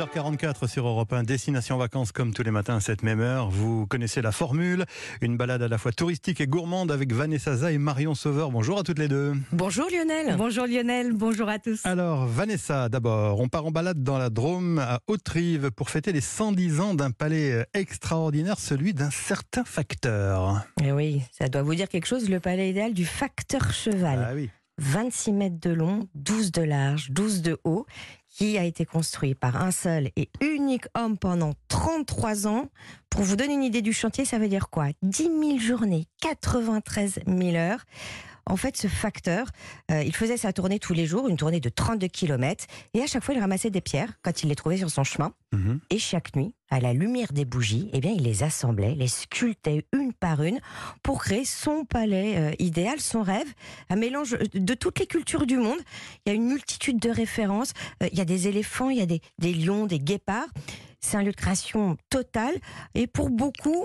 6h44 sur Europe 1, destination vacances comme tous les matins à cette même heure. Vous connaissez la formule, une balade à la fois touristique et gourmande avec Vanessa Za et Marion Sauveur. Bonjour à toutes les deux. Bonjour Lionel. Bonjour Lionel, bonjour à tous. Alors Vanessa, d'abord, on part en balade dans la Drôme à Haute-Rive pour fêter les 110 ans d'un palais extraordinaire, celui d'un certain facteur. Et eh oui, ça doit vous dire quelque chose, le palais idéal du facteur cheval. Ah oui. 26 mètres de long, 12 de large, 12 de haut, qui a été construit par un seul et unique homme pendant 33 ans. Pour vous donner une idée du chantier, ça veut dire quoi? 10 000 journées, 93 000 heures. En fait, ce facteur, euh, il faisait sa tournée tous les jours, une tournée de 32 km, et à chaque fois, il ramassait des pierres quand il les trouvait sur son chemin. Mhm. Et chaque nuit, à la lumière des bougies, eh bien, il les assemblait, les sculptait une par une pour créer son palais euh, idéal, son rêve, un mélange de toutes les cultures du monde. Il y a une multitude de références. Euh, il y a des éléphants, il y a des, des lions, des guépards. C'est un lieu de création total. Et pour beaucoup,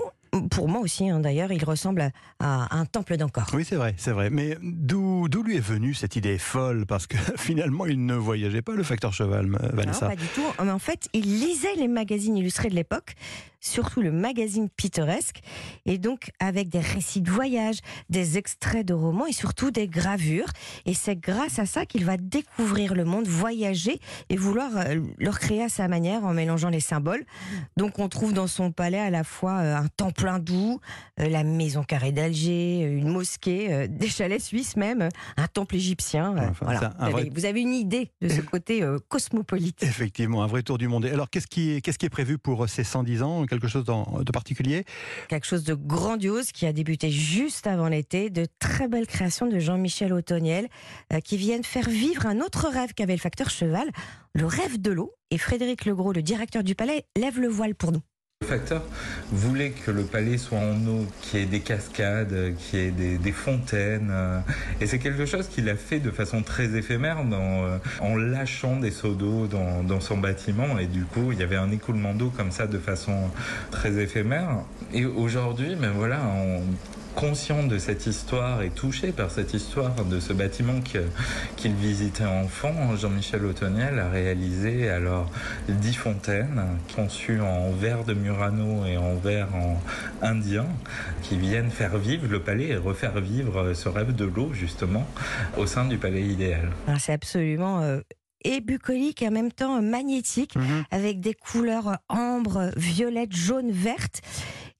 pour moi aussi, hein, d'ailleurs, il ressemble à un temple d'encore. Oui, c'est vrai, c'est vrai. Mais d'où lui est venue cette idée folle? Parce que finalement, il ne voyageait pas le facteur cheval, Vanessa. Non, pas du tout. Mais en fait, il lisait les magazines illustrés de l'époque surtout le magazine pittoresque, et donc avec des récits de voyage, des extraits de romans et surtout des gravures. Et c'est grâce à ça qu'il va découvrir le monde, voyager et vouloir euh, le recréer à sa manière en mélangeant les symboles. Donc on trouve dans son palais à la fois euh, un temple hindou, euh, la maison carrée d'Alger, une mosquée, des chalets suisses même, un temple égyptien. voilà. vous, avez, une idée de ce côté cosmopolite. Effectivement, un vrai tour du monde. Alors qu'est-ce qui, est, qu'est-ce qui est prévu pour ces 110 ans? Quelque chose de particulier? Quelque chose de grandiose qui a débuté juste avant l'été, de très belles créations de Jean-Michel Autoniel euh, qui viennent faire vivre un autre rêve qu'avait le facteur cheval, le rêve de l'eau. Et Frédéric Legros, le directeur du palais, lève le voile pour nous. Le facteur voulait que le palais soit en eau, qu'il y ait des cascades, qu'il y ait des, fontaines. Euh, et c'est quelque chose qu'il a fait de façon très éphémère euh, en lâchant des seaux d'eau dans, son bâtiment. Et du coup, il y avait un écoulement d'eau comme ça de façon très éphémère. Et aujourd'hui, ben voilà, on conscient de cette histoire et touché par cette histoire de ce bâtiment qu'il visitait enfant, Jean-Michel Autoniel a réalisé alors dix fontaines conçues en verre de Murano et en verre en indien qui viennent faire vivre le palais et refaire vivre ce rêve de l'eau justement au sein du palais idéal. Ah, c'est absolument euh, et bucolique et en même temps magnétique, mhm. avec des couleurs ambre, violette, jaune, verte.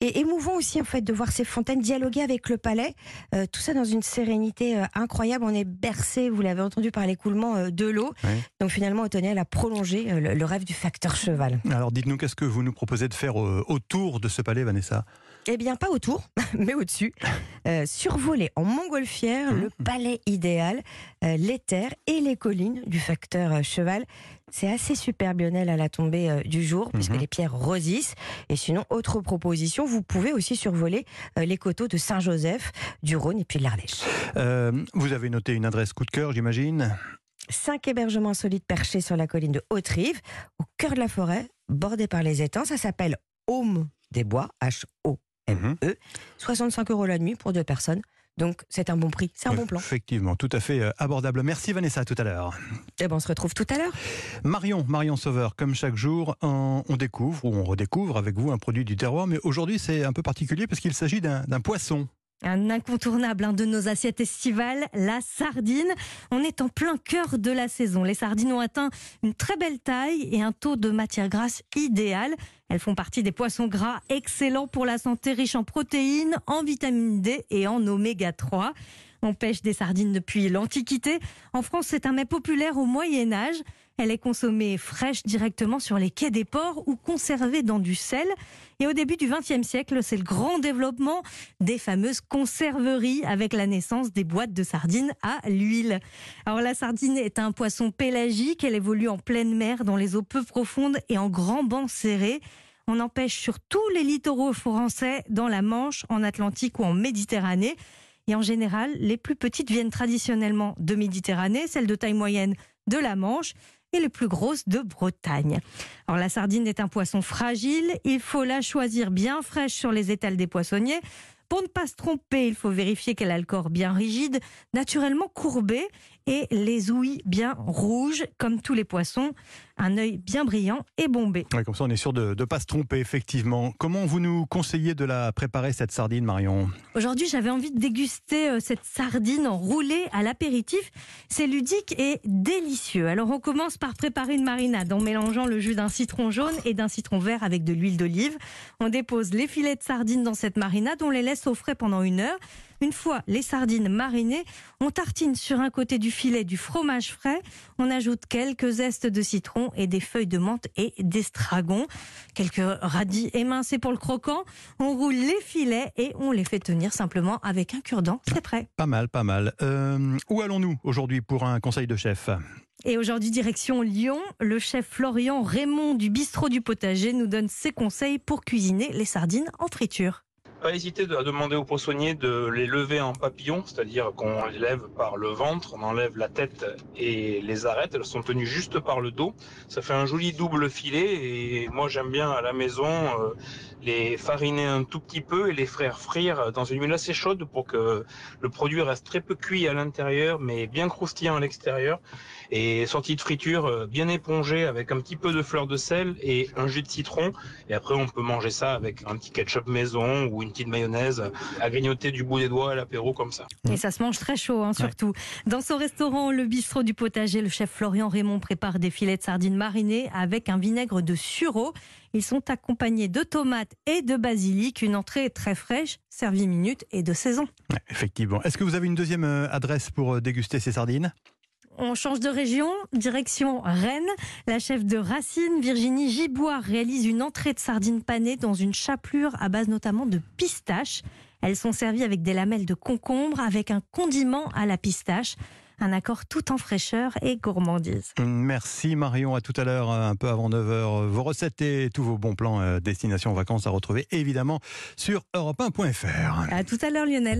Et émouvant aussi en fait de voir ces fontaines dialoguer avec le palais, euh, tout ça dans une sérénité euh, incroyable. On est bercé, vous l'avez entendu, par l'écoulement euh, de l'eau. Donc finalement, Otoniel a prolongé le, rêve du facteur cheval. Alors dites-nous, qu'est-ce que vous nous proposez de faire autour de ce palais, Vanessa? Eh bien, pas autour, mais au-dessus. Survoler en montgolfière le mmh. palais idéal, les terres et les collines du facteur cheval. C'est assez superbe, Lionel, à la tombée euh, du jour, puisque mhm. les pierres rosissent. Et sinon, autre proposition, vous pouvez aussi survoler euh, les coteaux de Saint-Joseph, du Rhône et puis de l'Ardèche. Euh, vous avez noté une adresse coup de cœur, j'imagine? Cinq hébergements solides perchés sur la colline de Haute-Rive, au cœur de la forêt, bordé par les étangs. Ça s'appelle Home des Bois, H-O-M-E. 65 mhm. euros la nuit pour deux personnes. Donc c'est un bon prix, c'est un bon plan. Effectivement, tout à fait euh, abordable. Merci Vanessa, à tout à l'heure. Et eh ben on se retrouve tout à l'heure. Marion, Marion Sauveur, comme chaque jour, on découvre ou on redécouvre avec vous un produit du terroir, mais aujourd'hui c'est un peu particulier parce qu'il s'agit d'un poisson. Un incontournable, de nos assiettes estivales, la sardine. On est en plein cœur de la saison. Les sardines ont atteint une très belle taille et un taux de matière grasse idéal. Elles font partie des poissons gras excellents pour la santé, riches en protéines, en vitamine D et en oméga 3. On pêche des sardines depuis l'Antiquité. En France, c'est un mets populaire au Moyen Âge. Elle est consommée fraîche directement sur les quais des ports ou conservée dans du sel. Et au début du XXe siècle, c'est le grand développement des fameuses conserveries avec la naissance des boîtes de sardines à l'huile. Alors la sardine est un poisson pélagique, elle évolue en pleine mer dans les eaux peu profondes et en grands bancs serrés. On en pêche sur tous les littoraux français, dans la Manche, en Atlantique ou en Méditerranée. Et en général, les plus petites viennent traditionnellement de Méditerranée, celles de taille moyenne de la Manche les plus grosses de Bretagne. Alors la sardine est un poisson fragile, il faut la choisir bien fraîche sur les étals des poissonniers. Pour ne pas se tromper, il faut vérifier qu'elle a le corps bien rigide, naturellement courbé et les ouïes bien rouges, comme tous les poissons. Un œil bien brillant et bombé. Ouais, comme ça, on est sûr de ne pas se tromper, effectivement. Comment vous nous conseillez de la préparer, cette sardine, Marion? Aujourd'hui, j'avais envie de déguster euh, cette sardine enroulée à l'apéritif. C'est ludique et délicieux. Alors, on commence par préparer une marinade en mélangeant le jus d'un citron jaune et d'un citron vert avec de l'huile d'olive. On dépose les filets de sardines dans cette marinade, on les laisse au frais pendant une heure. Une fois les sardines marinées, on tartine sur un côté du filet du fromage frais. On ajoute quelques zestes de citron et des feuilles de menthe et d'estragon. Quelques radis émincés pour le croquant. On roule les filets et on les fait tenir simplement avec un cure-dent. C'est prêt. Pas mal, pas mal. Euh, où allons-nous aujourd'hui pour un conseil de chef? Et aujourd'hui, direction Lyon, le chef Florian Raymond du bistrot du potager nous donne ses conseils pour cuisiner les sardines en friture pas hésiter à demander aux poissonniers de les lever en papillon, c'est-à-dire qu'on les lève par le ventre, on enlève la tête et les arêtes, elles sont tenues juste par le dos. Ça fait un joli double filet et moi j'aime bien à la maison euh, les fariner un tout petit peu et les faire frire dans une huile assez chaude pour que le produit reste très peu cuit à l'intérieur mais bien croustillant à l'extérieur et sortie de friture euh, bien épongée avec un petit peu de fleur de sel et un jus de citron et après on peut manger ça avec un petit ketchup maison ou une petite mayonnaise à grignoter du bout des doigts à l'apéro comme ça. Et ça se mange très chaud hein, surtout. Dans son restaurant Le Bistrot du Potager, le chef Florian Raymond prépare des filets de sardines marinées avec un vinaigre de sureau. Ils sont accompagnés de tomates et de basilic, une entrée très fraîche, servie minutes et de saison. effectivement. Est-ce que vous avez une deuxième euh, adresse pour euh, déguster ces sardines? On change de région, direction Rennes. La chef de Racine, Virginie Gibois, réalise une entrée de sardines panées dans une chapelure à base notamment de pistache. Elles sont servies avec des lamelles de concombre, avec un condiment à la pistache. Un accord tout en fraîcheur et gourmandise. Merci Marion, à tout à l'heure, un peu avant 9h. Vos recettes et tous vos bons plans euh, destination vacances à retrouver évidemment sur europe1.fr. À tout à l'heure Lionel.